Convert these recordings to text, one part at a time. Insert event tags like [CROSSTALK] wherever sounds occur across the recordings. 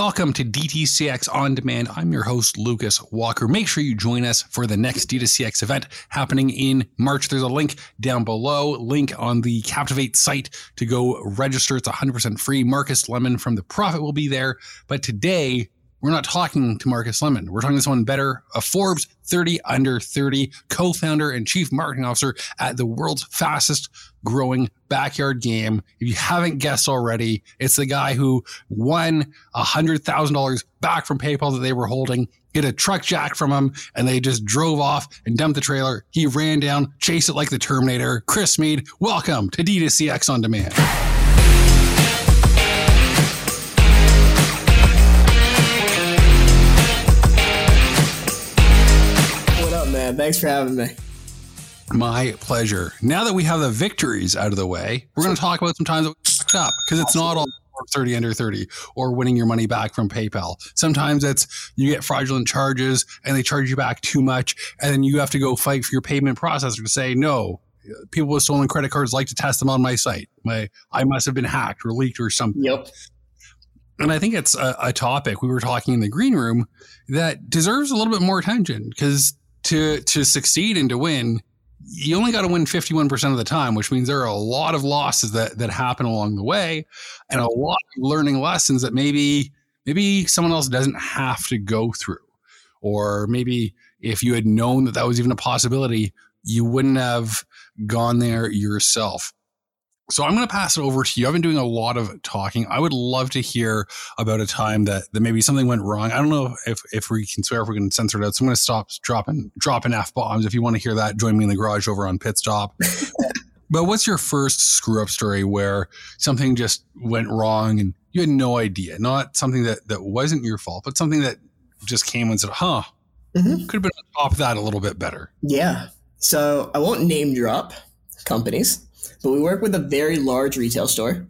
Welcome to DTCX On Demand. I'm your host, Lucas Walker. Make sure you join us for the next DTCX event happening in March. There's a link down below, link on the Captivate site to go register. It's 100% free. Marcus Lemonis from The Profit will be there. But today, we're not talking to Marcus Lemonis. We're talking to someone better, a Forbes 30 under 30 co-founder and chief marketing officer at the world's fastest growing backyard game. If you haven't guessed already, it's the guy who won $100,000 back from PayPal that they were holding, get a truck jack from him, and they just drove off and dumped the trailer. He ran down, chased it like the Terminator. Chris Meade, welcome to DTCX On Demand. Thanks for having me. My pleasure. Now that we have the victories out of the way, we're going to talk about some times that we fucked up because it's not all 30 under 30 or winning your money back from PayPal. Sometimes it's you get fraudulent charges and they charge you back too much. And then you have to go fight for your payment processor to say, no, people with stolen credit cards like to test them on my site. My, I must have been hacked or leaked or something. Yep. And I think it's a, a topic we were talking in the green room that deserves a little bit more attention because to to succeed and to win, you only got to win 51% of the time, which means there are a lot of losses that that happen along the way and a lot of learning lessons that maybe maybe someone else doesn't have to go through. Or maybe if you had known that that was even a possibility, you wouldn't have gone there yourself. So I'm going to pass it over to you. I've been doing a lot of talking. I would love to hear about a time that, that maybe something went wrong. I don't know if, if we can swear, if we can censor it out. So I'm going to stop dropping, dropping F bombs. If you want to hear that, join me in the garage over on Pit Stop. [LAUGHS] but what's your first screw up story where something just went wrong and you had no idea? Not something that, that wasn't your fault, but something that just came and said, huh, mm-hmm. could have been on top of that a little bit better. Yeah. So I won't name drop companies but we work with a very large retail store.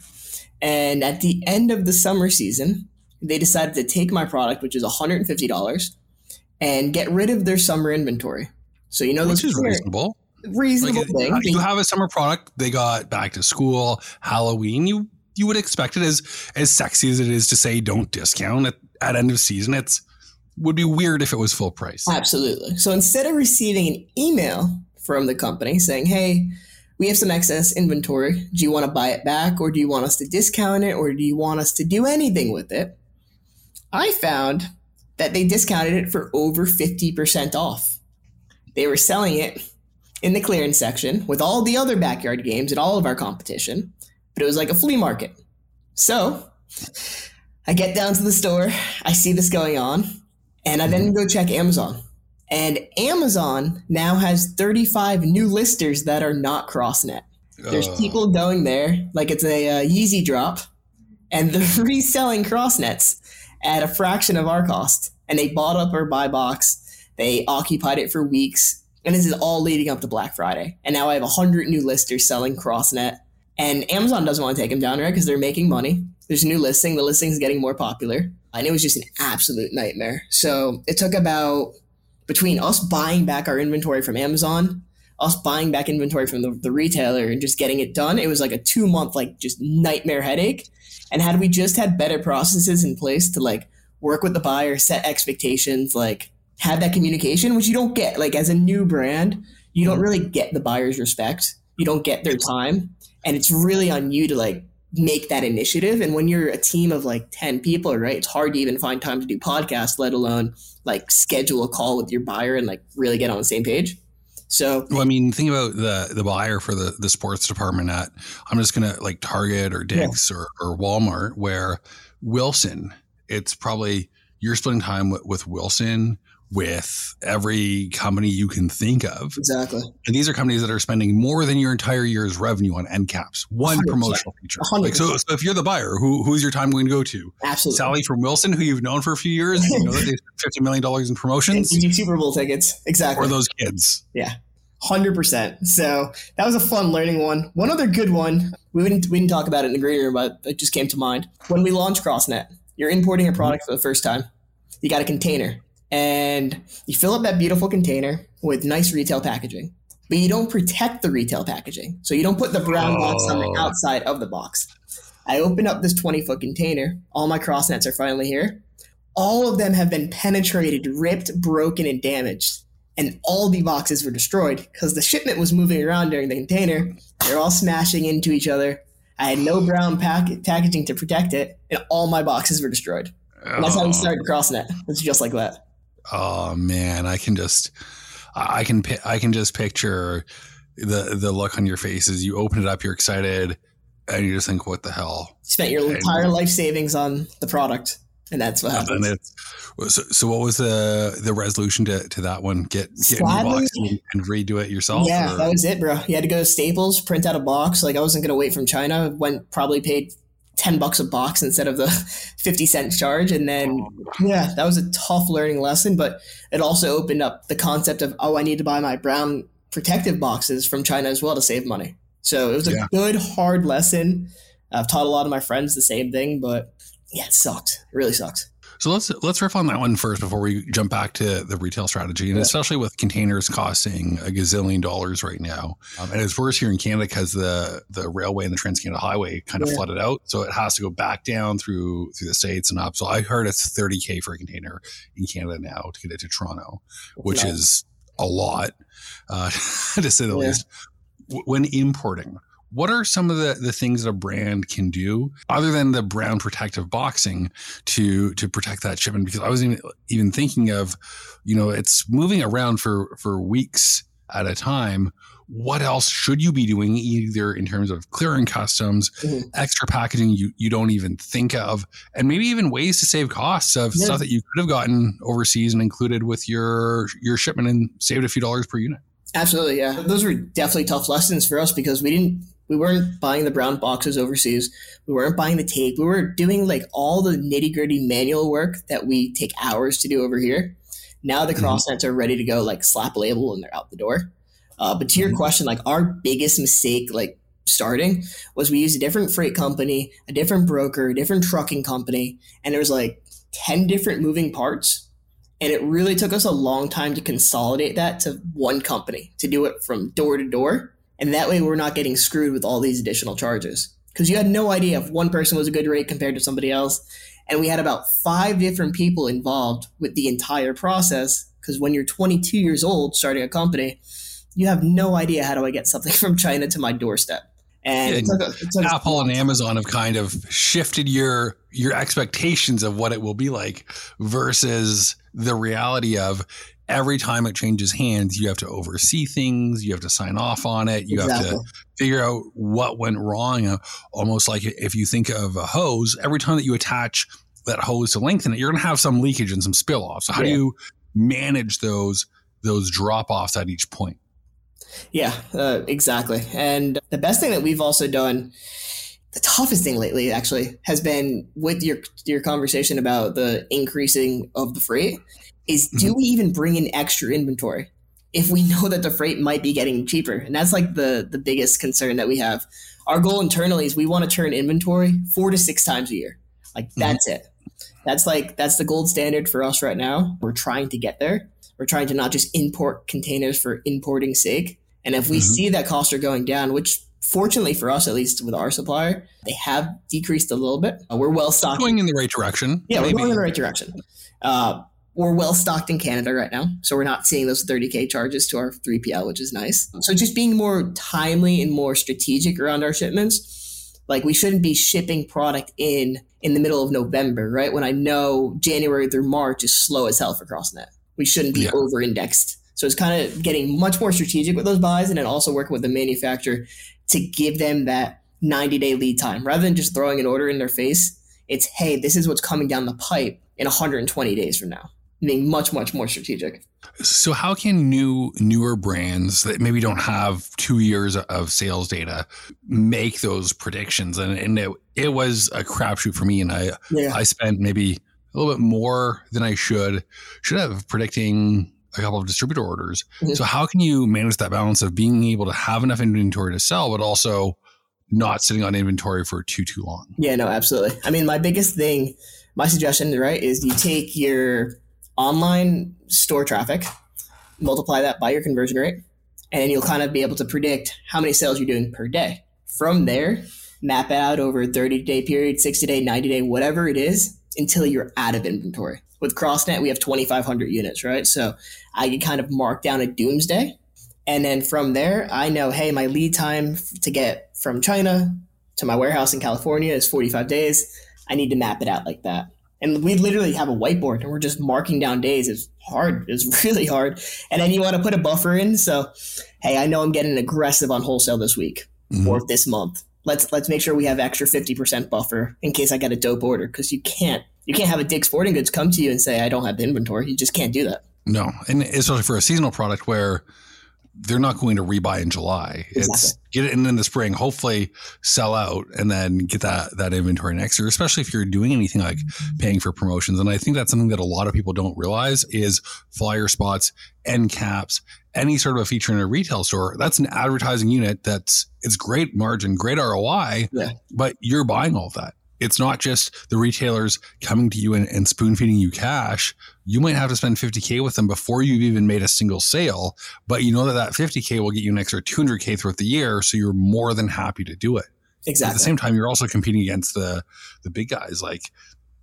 And at the end of the summer season, they decided to take my product, which is $150, and get rid of their summer inventory. So you know this is reasonable. Reasonable like, uh, thing. You have a summer product. They got back to school, Halloween. You you would expect it as as sexy as it is to say don't discount at, at end of season. It's would be weird if it was full price. Absolutely. So instead of receiving an email from the company saying, "Hey, we have some excess inventory. Do you want to buy it back or do you want us to discount it or do you want us to do anything with it? I found that they discounted it for over 50% off. They were selling it in the clearance section with all the other backyard games and all of our competition, but it was like a flea market. So I get down to the store, I see this going on, and I then go check Amazon. And Amazon now has 35 new listers that are not CrossNet. There's uh. people going there like it's a uh, Yeezy drop, and they're [LAUGHS] reselling CrossNets at a fraction of our cost. And they bought up our buy box. They occupied it for weeks. And this is all leading up to Black Friday. And now I have 100 new listers selling CrossNet. And Amazon doesn't want to take them down, right? Because they're making money. There's a new listing. The listing is getting more popular. And it was just an absolute nightmare. So it took about between us buying back our inventory from Amazon, us buying back inventory from the, the retailer and just getting it done, it was like a two month, like just nightmare headache. And had we just had better processes in place to like work with the buyer, set expectations, like have that communication, which you don't get, like as a new brand, you don't really get the buyer's respect. You don't get their time. And it's really on you to like make that initiative. And when you're a team of like 10 people, right, it's hard to even find time to do podcasts, let alone like schedule a call with your buyer and like really get on the same page. So, well, I mean, think about the the buyer for the the sports department at I'm just gonna like Target or Dick's yeah. or, or Walmart, where Wilson, it's probably you're spending time with, with Wilson with every company you can think of. Exactly. And these are companies that are spending more than your entire year's revenue on end caps. One 100%. promotional feature. Like, so, so if you're the buyer, who who's your time going to go to? Absolutely. Sally from Wilson, who you've known for a few years, you know that they spent fifty million dollars in promotions. And Super Bowl tickets. Exactly. Or those kids. Yeah. Hundred percent. So that was a fun learning one. One other good one. We didn't we didn't talk about it in the green room, but it just came to mind. When we launched CrossNet, you're importing a mm-hmm. product for the first time. You got a container and you fill up that beautiful container with nice retail packaging, but you don't protect the retail packaging. So you don't put the brown oh. box on the oh. outside of the box. I open up this 20 foot container. All my CrossNets are finally here. All of them have been penetrated, ripped, broken, and damaged. And all the boxes were destroyed because the shipment was moving around during the container. They're all smashing into each other. I had no brown pack- packaging to protect it, and all my boxes were destroyed. And that's how we oh. started CrossNet. It's just like that. Oh man, I can just, I can, I can just picture the the look on your faces. You open it up, you're excited, and you just think, "What the hell?" Spent your entire life savings on the product, and that's what happens. So, so, what was the the resolution to, to that one? Get get a box and, and, redo it yourself? Yeah, or? that was it, bro. You had to go to Staples, print out a box. Like I wasn't gonna wait from China. Went probably paid 10 bucks a box instead of the [LAUGHS] 50 cent charge. And then, yeah, that was a tough learning lesson, but it also opened up the concept of, oh, I need to buy my brown protective boxes from China as well to save money. So it was a yeah. good, hard lesson. I've taught a lot of my friends the same thing, but yeah, it sucked. It really sucks. So let's let's riff on that one first before we jump back to the retail strategy, and yeah. especially with containers costing a gazillion dollars right now, um, and it's worse here in Canada because the the railway and the Trans Canada Highway kind of yeah. flooded out, so it has to go back down through through the states and up. So I heard it's thirty k for a container in Canada now to get it to Toronto, which is a lot, uh, [LAUGHS] to say the yeah. least. When importing, what are some of the, the things that a brand can do other than the brown protective boxing to to protect that shipment because i was even, even thinking of you know it's moving around for for weeks at a time what else should you be doing either in terms of clearing customs mm-hmm. extra packaging you, you don't even think of and maybe even ways to save costs of yeah. stuff that you could have gotten overseas and included with your your shipment and saved a few dollars per unit absolutely yeah those were definitely tough lessons for us because we didn't we weren't buying the brown boxes overseas. We weren't buying the tape. We were doing like all the nitty gritty manual work that we take hours to do over here. Now the mm-hmm. CrossNets are ready to go, like slap a label and they're out the door. Uh, but to your mm-hmm. question, like our biggest mistake, like starting, was we used a different freight company, a different broker, a different trucking company, and there was like 10 different moving parts. And it really took us a long time to consolidate that to one company to do it from door to door. And that way we're not getting screwed with all these additional charges. Because you had no idea if one person was a good rate compared to somebody else. And we had about five different people involved with the entire process. Because when you're 22 years old starting a company, you have no idea how do I get something [LAUGHS] from China to my doorstep. And it took it took Apple and Amazon have kind of shifted your your expectations of what it will be like versus the reality of every time it changes hands, you have to oversee things, you have to sign off on it, you exactly. have to figure out what went wrong. Uh, almost like if you think of a hose, every time that you attach that hose to lengthen it, you're going to have some leakage and some spill off. So how yeah. do you manage those those drop offs at each point? Yeah, uh, exactly. And the best thing that we've also done the toughest thing lately actually has been with your your conversation about the increasing of the freight is do mm-hmm. we even bring in extra inventory if we know that the freight might be getting cheaper? And that's like the the biggest concern that we have. Our goal internally is we want to turn inventory four to six times a year. Like mm-hmm. that's mm-hmm. it. That's like that's the gold standard for us right now. We're trying to get there. We're trying to not just import containers for importing sake. And if we mm-hmm. see that costs are going down, which fortunately for us, at least with our supplier, they have decreased a little bit. Uh, we're well stocked. Going in the right direction. Yeah, maybe. we're going in the right direction. Uh, we're well stocked in Canada right now, so we're not seeing those 30k charges to our 3PL, which is nice. Mm-hmm. So just being more timely and more strategic around our shipments. Like we shouldn't be shipping product in in the middle of November, right? When I know January through March is slow as hell for CrossNet. We shouldn't be yeah. over indexed. So it's kind of getting much more strategic with those buys and then also working with the manufacturer to give them that 90 day lead time rather than just throwing an order in their face. It's, hey, this is what's coming down the pipe in 120 days from now being much much more strategic. So how can new newer brands that maybe don't have two years of sales data make those predictions? And, and it, it was a crapshoot for me and i yeah. i spent maybe a little bit more than i should should have predicting a couple of distributor orders. Mm-hmm. so how can you manage that balance of being able to have enough inventory to sell but also not sitting on inventory for too too long? Yeah no absolutely. I mean my biggest thing my suggestion right is you take your online store traffic, multiply that by your conversion rate, and you'll kind of be able to predict how many sales you're doing per day. From there, map it out over a 30 day period, 60 day, 90 day, whatever it is, until you're out of inventory. With CrossNet, we have 2,500 units, right? So I can kind of mark down a doomsday. And then from there, I know, hey, my lead time to get from China to my warehouse in California is 45 days. I need to map it out like that. And we literally have a whiteboard and we're just marking down days. It's hard. It's [LAUGHS] really hard. And then you want to put a buffer in. So, hey, I know I'm getting aggressive on wholesale this week mm-hmm. or this month. Let's let's make sure we have extra 50% buffer in case I get a dope order because you can't you can't have a Dick's Sporting Goods come to you and say I don't have the inventory. You just can't do that. No, and especially for a seasonal product where they're not going to rebuy in July. Exactly. It's get it in in the spring, hopefully sell out, and then get that that inventory next year. Especially if you're doing anything like paying for promotions, and I think that's something that a lot of people don't realize is flyer spots, end caps, any sort of a feature in a retail store. That's an advertising unit. That's it's great margin, great ROI, yeah. but you're buying all of that it's not just the retailers coming to you and, and, spoon feeding you cash. You might have to spend 50K with them before you've even made a single sale, but you know that that 50K will get you an extra 200K throughout the year. So you're more than happy to do it. Exactly. At the same time, you're also competing against the, the big guys. Like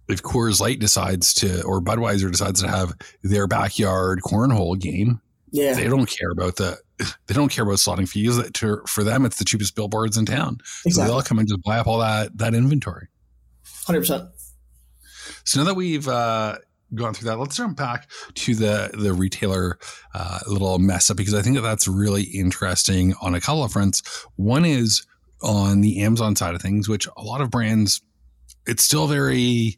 if Coors Light decides to, or Budweiser decides to have their backyard cornhole game, yeah. they don't care about the, [LAUGHS] they don't care about slotting fees. To, for them, it's the cheapest billboards in town. Exactly. So they'll come and just buy up all that, that inventory. Hundred percent. So now that we've uh, gone through that, let's jump back to the the retailer uh, little mess up because I think that that's really interesting on a couple of fronts. One is on the Amazon side of things, which a lot of brands, it's still very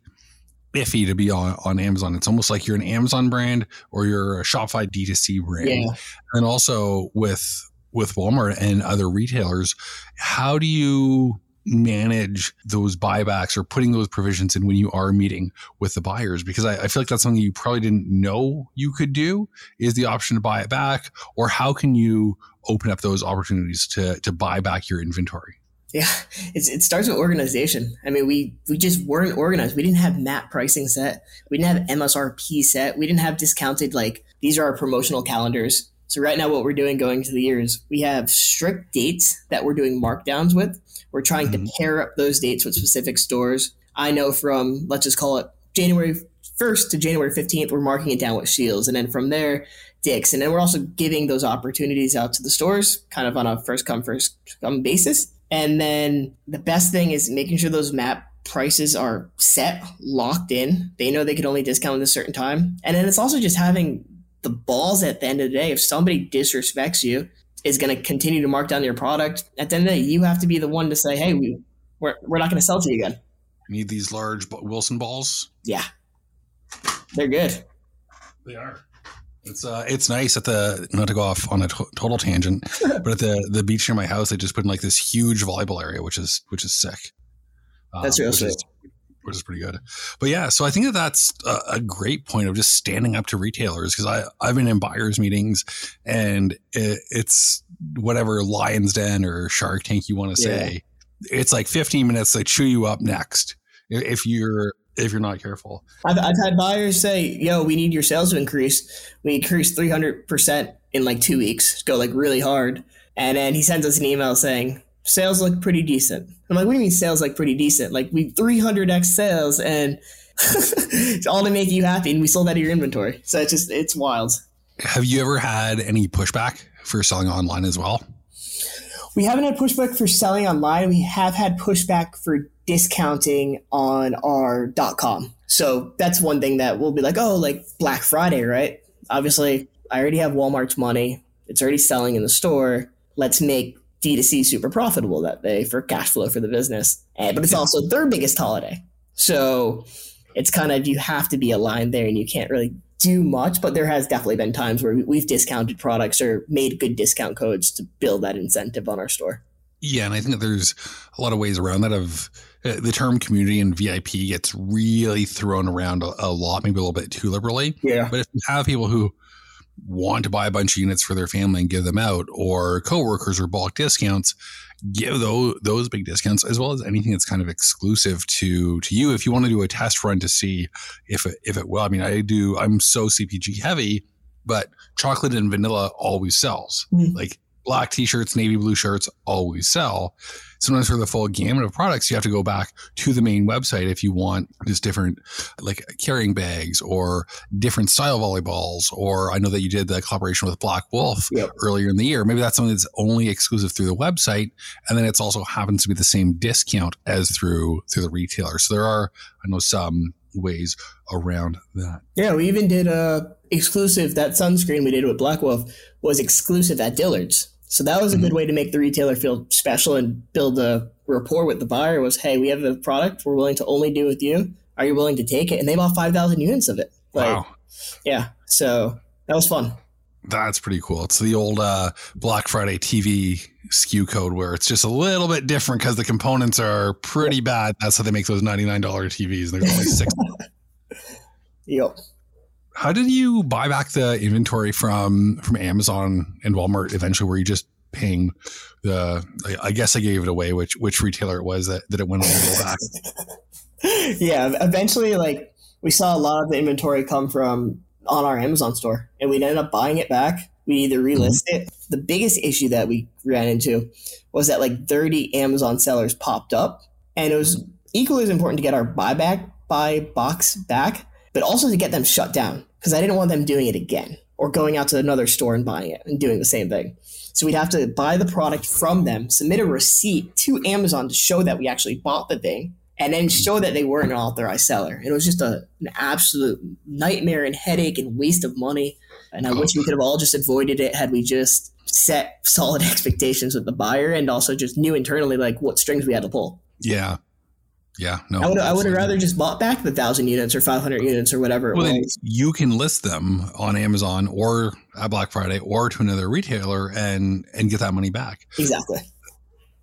iffy to be on, on Amazon. It's almost like you're an Amazon brand or you're a Shopify D2C brand. Yeah. And also with with Walmart and other retailers, how do you manage those buybacks or putting those provisions in when you are meeting with the buyers because I, I, feel like that's something you probably didn't know you could do is the option to buy it back or how can you open up those opportunities to to buy back your inventory? Yeah it starts with organization. I mean we we just weren't organized. We didn't have map pricing set. We didn't have msrp set. We didn't have discounted like these are our promotional calendars so right now what we're doing going to the year is we have strict dates that we're doing markdowns with we're trying mm-hmm. to pair up those dates with specific stores. I know from, let's just call it January 1st to January 15th, we're marking it down with Scheels. And then from there, Dick's. And then we're also giving those opportunities out to the stores kind of on a first come, first come basis. And then the best thing is making sure those map prices are set, locked in. They know they can only discount at a certain time. And then it's also just having the balls at the end of the day. If somebody disrespects you, is going to continue to mark down your product. At the end of the day, you have to be the one to say, "Hey, we we're, we're not going to sell to you again." Need these large Wilson balls? Yeah, they're good. They are. It's uh, it's nice at the not to go off on a to- total tangent, [LAUGHS] but at the the beach near my house, they just put in like this huge volleyball area, which is which is sick. That's um, real sick. Is, which is pretty good. But yeah, so I think that that's a, a great point of just standing up to retailers because I I've been in buyers meetings and it, it's whatever Lions Den or Shark Tank you want to say. Yeah. It's like 15 minutes they chew you up next if you're if you're not careful. I've, I've had buyers say, "Yo, we need your sales to increase. We increased 300 percent in like two weeks. Go like really hard." And then he sends us an email saying, sales look pretty decent. I'm like, what do you mean sales like pretty decent? Like we 300x sales and it's [LAUGHS] all to make you happy, and we sold out of your inventory. So it's just it's wild. Have you ever had any pushback for selling online as well? We haven't had pushback for selling online. We have had pushback for discounting on our dot .com. So that's one thing that we'll be like, oh, like Black Friday, right? Obviously, I already have Walmart's money. It's already selling in the store. Let's make D2C super profitable that day for cash flow for the business. And, but it's also their biggest holiday. So it's kind of, you have to be aligned there and you can't really do much, but there has definitely been times where we've discounted products or made good discount codes to build that incentive on our store. Yeah, and I think that there's a lot of ways around that. Of uh, the term community and VIP gets really thrown around a, a, lot, maybe a little bit too liberally. Yeah. But if you have people who want to buy a bunch of units for their family and give them out, or coworkers or bulk discounts, give those those big discounts as well as anything that's kind of exclusive to to you. If you want to do a test run to see if it, if it will, I mean, I do. I'm so CPG heavy, but chocolate and vanilla always sells. Mm. Like black t-shirts, navy blue shirts always sell. Sometimes for the full gamut of products, you have to go back to the main website if you want just different like carrying bags or different style volleyballs. Or I know that you did the collaboration with Black Wolf yep. earlier in the year. Maybe that's something that's only exclusive through the website, and then it's also happens to be the same discount as through through the retailer. So there are I know some ways around that. Yeah, we even did a exclusive that sunscreen we did with Black Wolf was exclusive at Dillard's. So that was a mm-hmm. good way to make the retailer feel special and build a rapport with the buyer was, hey, we have a product we're willing to only do with you. Are you willing to take it? And they bought 5,000 units of it. Like, wow. Yeah. So that was fun. That's pretty cool. It's the old uh, Black Friday TV SKU code where it's just a little bit different because the components are pretty bad. That's how they make those $99 TVs. There's only [LAUGHS] six. yep. How did you buy back the inventory from from Amazon and Walmart eventually? Were you just paying the? I guess I gave it away. Which which retailer it was that that it went all back? [LAUGHS] yeah, eventually, like we saw a lot of the inventory come from on our Amazon store, and we ended up buying it back. We either relist mm-hmm. it. The biggest issue that we ran into was that like 30 Amazon sellers popped up, and it was equally as important to get our buyback buy box back, but also to get them shut down because I didn't want them doing it again or going out to another store and buying it and doing the same thing. So we'd have to buy the product from them, submit a receipt to Amazon to show that we actually bought the thing, and then show that they weren't an authorized seller. It was just a, an absolute nightmare and headache and waste of money. And I oh. wish we could have all just avoided it had we just set solid [LAUGHS] expectations with the buyer and also just knew internally like what strings we had to pull. Yeah. Yeah, no. I would I would have rather just bought back the thousand units or five hundred units or whatever. well, you can list them on Amazon or at Black Friday or to another retailer and and get that money back. Exactly.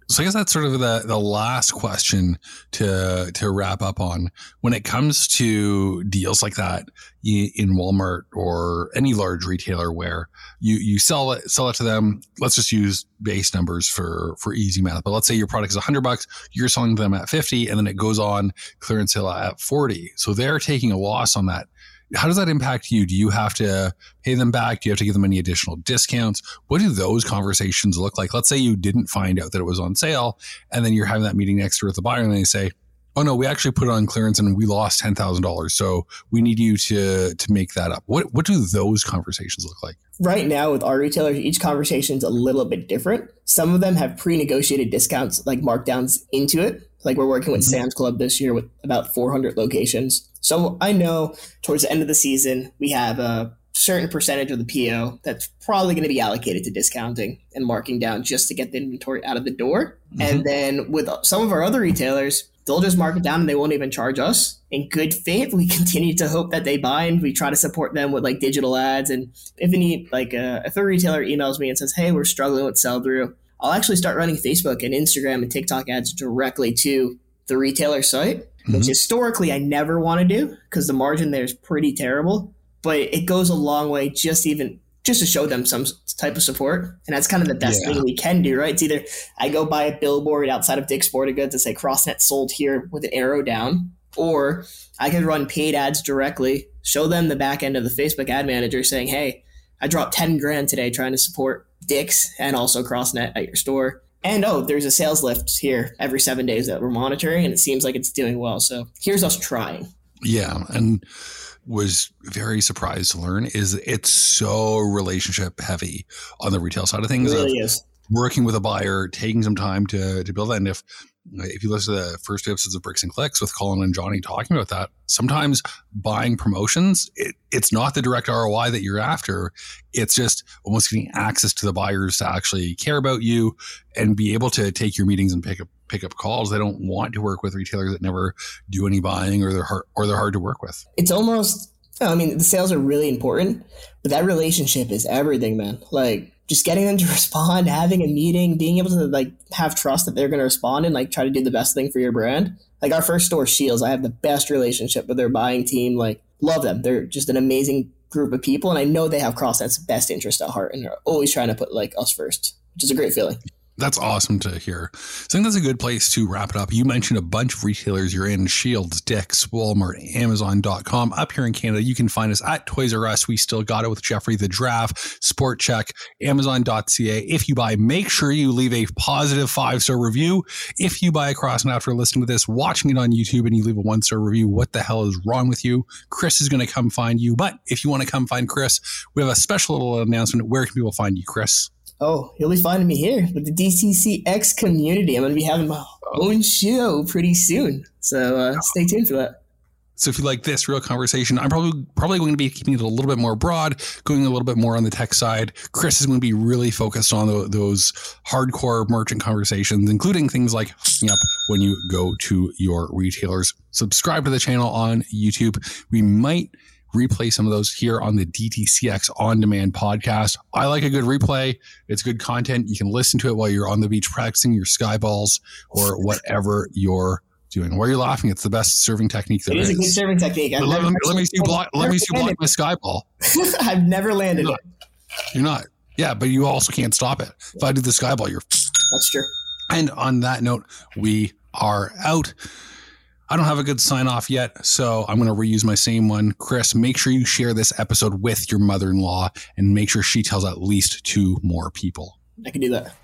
So I guess that's sort of the, the last question to to wrap up on. When it comes to deals like that in Walmart or any large retailer, where you you sell it sell it to them, let's just use base numbers for for easy math. But let's say your product is hundred bucks, you're selling them at fifty, and then it goes on clearance sale at forty. So they're taking a loss on that how does that impact you? Do you have to pay them back? Do you have to give them any additional discounts? What do those conversations look like? Let's say you didn't find out that it was on sale, and then you're having that meeting next year with the buyer, and they say, "Oh no, we actually put it on clearance and we lost ten thousand dollars, so we need you to to make that up." What what do those conversations look like? Right now, with our retailers, each conversation is a little bit different. Some of them have pre-negotiated discounts, like markdowns into it. Like we're working with mm-hmm. Sam's Club this year with about 400 locations. So I know towards the end of the season, we have a certain percentage of the PO that's probably going to be allocated to discounting and marking down just to get the inventory out of the door. Mm-hmm. And then with some of our other retailers, they'll just mark it down and they won't even charge us. In good faith, we [LAUGHS] continue to hope that they buy and we try to support them with like digital ads. And if any, like, uh, if a retailer emails me and says, "Hey, we're struggling with sell through," I'll actually start running Facebook and Instagram and TikTok ads directly to the retailer site mm-hmm. which historically I never want to do because the margin there is pretty terrible. But it goes a long way just even just to show them some type of support. And that's kind of the best yeah. thing we can do, right? It's either I go buy a billboard outside of Dick's Sporting Goods and say CrossNet sold here with an arrow down, or I could run paid ads directly, show them the back end of the Facebook ad manager saying, hey, I dropped 10 grand today trying to support Dick's and also CrossNet at your store. And oh, there's a sales lift here every seven days that we're monitoring, and it seems like it's doing well. So here's us trying. Yeah. And was very surprised to learn is it's so relationship heavy on the retail side of things. It really is. Working with a buyer, taking some time to to build that. And if if you listen to the first two episodes of Bricks and Clicks with Colin and Johnny talking about that, sometimes buying promotions, it, it's not the direct ROI that you're after. It's just almost getting access to the buyers to actually care about you and be able to take your meetings and pick up pick up calls. They don't want to work with retailers that never do any buying or they're hard, or they're hard to work with. It's almost oh, I mean, the sales are really important, but that relationship is everything, man. Like just getting them to [LAUGHS] respond, having a meeting, being able to like have trust that they're going to respond and like try to do the best thing for your brand. Like our first store, Scheels, I have the best relationship with their buying team. Like love them. They're just an amazing group of people, and I know they have CrossNet's best interest at heart, and they're always trying to put like us first, which is a great feeling. That's awesome to hear. So I think that's a good place to wrap it up. You mentioned a bunch of retailers you're in Scheels, Dick's, Walmart, Amazon.com. Up here in Canada, you can find us at Toys R Us. We still got it with Geoffrey the Giraffe, Sport Chek, Amazon.ca. If you buy, make sure you leave a positive five star review. If you buy across and after listening to this, watching it on YouTube, and you leave a one star review, what the hell is wrong with you? Chris is going to come find you. But if you want to come find Chris, we have a special little announcement. Where can people find you, Chris? Oh, you'll be finding me here with the DTCX community. I'm going to be having my own show pretty soon. So uh, stay tuned for that. So if you like this real conversation, I'm probably probably going to be keeping it a little bit more broad, going a little bit more on the tech side. Chris is going to be really focused on the, those hardcore merchant conversations, including things like up when you go to your retailers. Subscribe to the channel on YouTube. We might replay some of those here on the DTCX on demand podcast. I like a good replay. It's good content. You can listen to it while you're on the beach practicing your sky balls or whatever you're doing. Why are you laughing? It's the best serving technique there it is. It is a good serving technique. Let, let, let, me see block, let me see block my sky ball. [LAUGHS] I've never landed you're it. You're not. Yeah, but you also can't stop it. If I do the sky ball, you're. That's true. And on that note, we are out. I don't have a good sign off yet, so I'm going to reuse my same one. Chris, make sure you share this episode with your mother in law and make sure she tells at least two more people. I can do that.